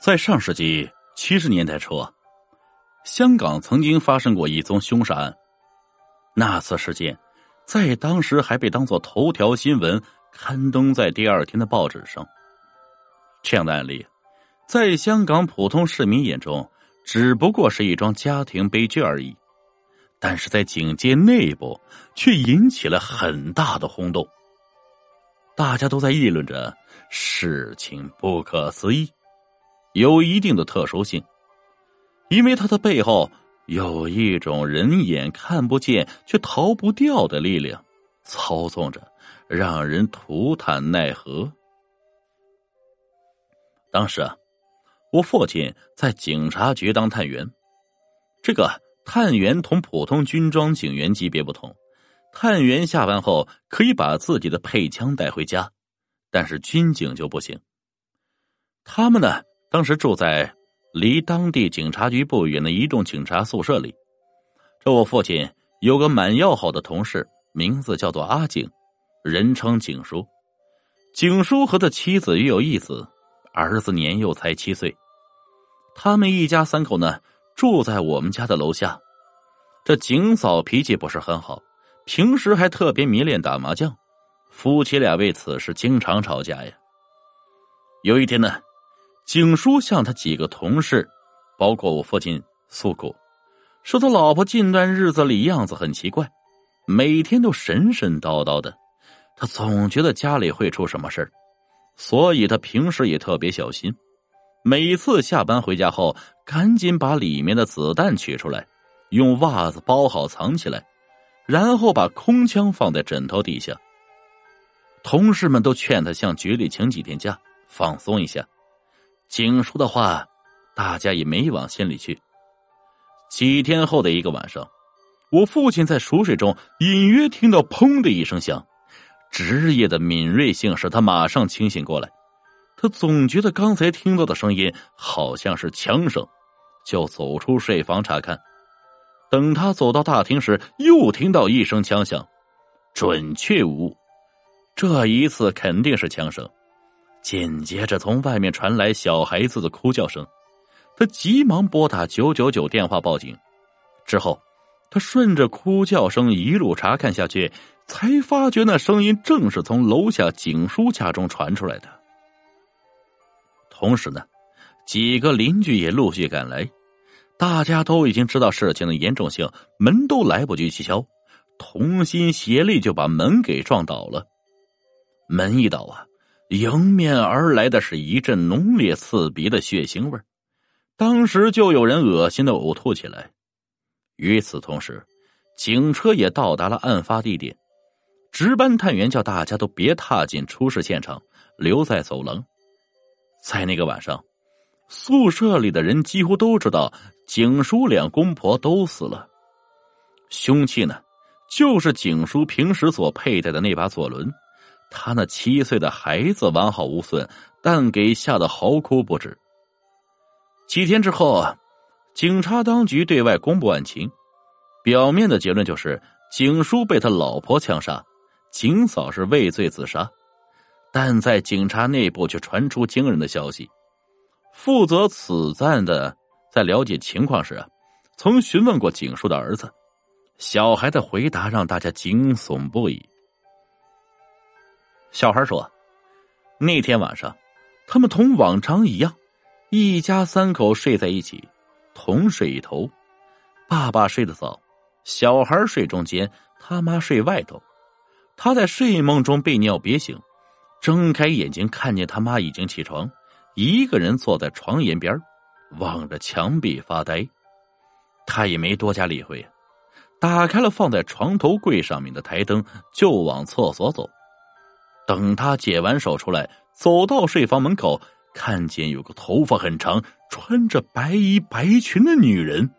在上世纪七十年代初，香港曾经发生过一宗凶杀案。那次事件在当时还被当做头条新闻刊登在第二天的报纸上。这样的案例，在香港普通市民眼中只不过是一桩家庭悲剧而已，但是在警界内部却引起了很大的轰动。大家都在议论着，事情不可思议。有一定的特殊性，因为它的背后有一种人眼看不见却逃不掉的力量，操纵着，让人涂炭奈何。当时啊，我父亲在警察局当探员，这个探员同普通军装警员级别不同，探员下班后可以把自己的配枪带回家，但是军警就不行，他们呢？当时住在离当地警察局不远的一栋警察宿舍里。这我父亲有个蛮要好的同事，名字叫做阿景，人称景叔。景叔和他妻子育有一子，儿子年幼才七岁。他们一家三口呢，住在我们家的楼下。这景嫂脾气不是很好，平时还特别迷恋打麻将，夫妻俩为此事经常吵架呀。有一天呢。景叔向他几个同事，包括我父亲诉苦，说他老婆近段日子里样子很奇怪，每天都神神叨叨的，他总觉得家里会出什么事，所以他平时也特别小心，每次下班回家后，赶紧把里面的子弹取出来，用袜子包好藏起来，然后把空枪放在枕头底下。同事们都劝他向局里请几天假，放松一下。景叔的话，大家也没往心里去。几天后的一个晚上，我父亲在熟睡中隐约听到“砰”的一声响，职业的敏锐性使他马上清醒过来。他总觉得刚才听到的声音好像是枪声，就走出睡房查看。等他走到大厅时，又听到一声枪响，准确无误，这一次肯定是枪声。紧接着，从外面传来小孩子的哭叫声，他急忙拨打九九九电话报警。之后，他顺着哭叫声一路查看下去，才发觉那声音正是从楼下景叔家中传出来的。同时呢，几个邻居也陆续赶来，大家都已经知道事情的严重性，门都来不及去敲，同心协力就把门给撞倒了。门一倒啊！迎面而来的是一阵浓烈刺鼻的血腥味当时就有人恶心的呕吐起来。与此同时，警车也到达了案发地点，值班探员叫大家都别踏进出事现场，留在走廊。在那个晚上，宿舍里的人几乎都知道景叔两公婆都死了，凶器呢，就是景叔平时所佩戴的那把左轮。他那七岁的孩子完好无损，但给吓得嚎哭不止。几天之后啊，警察当局对外公布案情，表面的结论就是景叔被他老婆枪杀，景嫂是畏罪自杀。但在警察内部却传出惊人的消息：负责此案的在了解情况时，曾询问过景叔的儿子，小孩的回答让大家惊悚不已。小孩说：“那天晚上，他们同往常一样，一家三口睡在一起，同睡一头。爸爸睡得早，小孩睡中间，他妈睡外头。他在睡梦中被尿憋醒，睁开眼睛看见他妈已经起床，一个人坐在床沿边，望着墙壁发呆。他也没多加理会，打开了放在床头柜上面的台灯，就往厕所走。”等他解完手出来，走到睡房门口，看见有个头发很长、穿着白衣白裙的女人。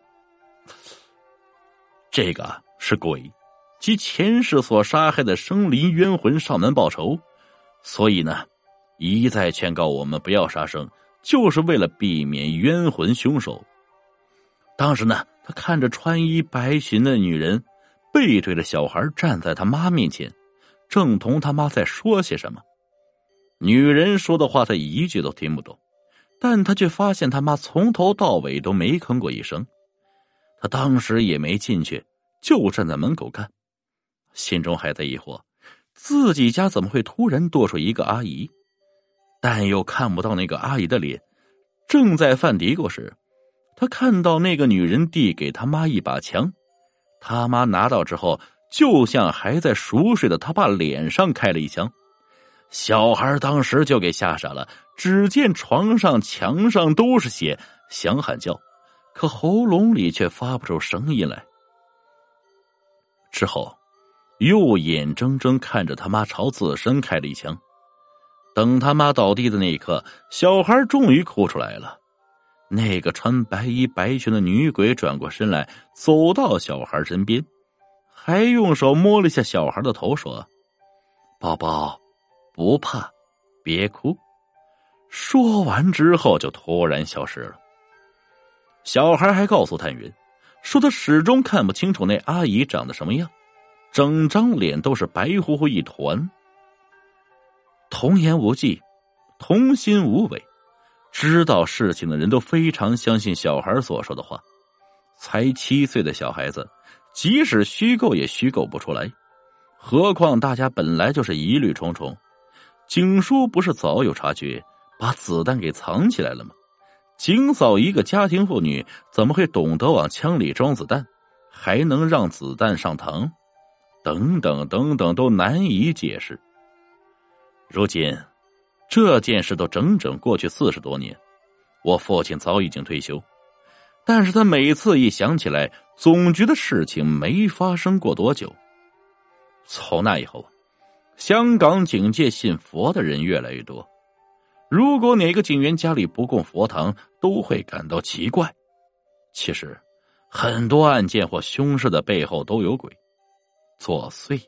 这个是鬼，即前世所杀害的生灵冤魂上门报仇，所以呢，一再劝告我们不要杀生，就是为了避免冤魂凶手。当时呢，他看着穿衣白裙的女人，背对着小孩站在他妈面前。正同他妈在说些什么，女人说的话他一句都听不懂，但他却发现他妈从头到尾都没吭过一声。他当时也没进去，就站在门口看，心中还在疑惑，自己家怎么会突然多出一个阿姨，但又看不到那个阿姨的脸。正在犯嘀咕时，他看到那个女人递给他妈一把枪，他妈拿到之后，就像还在熟睡的他爸脸上开了一枪。小孩当时就给吓傻了，只见床上、墙上都是血，想喊叫。可喉咙里却发不出声音来。之后，又眼睁睁看着他妈朝自身开了一枪。等他妈倒地的那一刻，小孩终于哭出来了。那个穿白衣白裙的女鬼转过身来，走到小孩身边，还用手摸了一下小孩的头，说：“宝宝，不怕，别哭。”说完之后，就突然消失了。小孩还告诉探员，说他始终看不清楚那阿姨长得什么样，整张脸都是白乎乎一团。童言无忌，童心无伪，知道事情的人都非常相信小孩所说的话。才七岁的小孩子，即使虚构也虚构不出来，何况大家本来就是疑虑重重。警叔不是早有察觉，把子弹给藏起来了吗？警嫂一个家庭妇女，怎么会懂得往枪里装子弹，还能让子弹上膛？等等等等，都难以解释。如今，这件事都整整过去四十多年，我父亲早已经退休，但是他每次一想起来，总觉得事情没发生过多久。从那以后，香港警界信佛的人越来越多。如果哪个警员家里不供佛堂，都会感到奇怪。其实，很多案件或凶事的背后都有鬼作祟。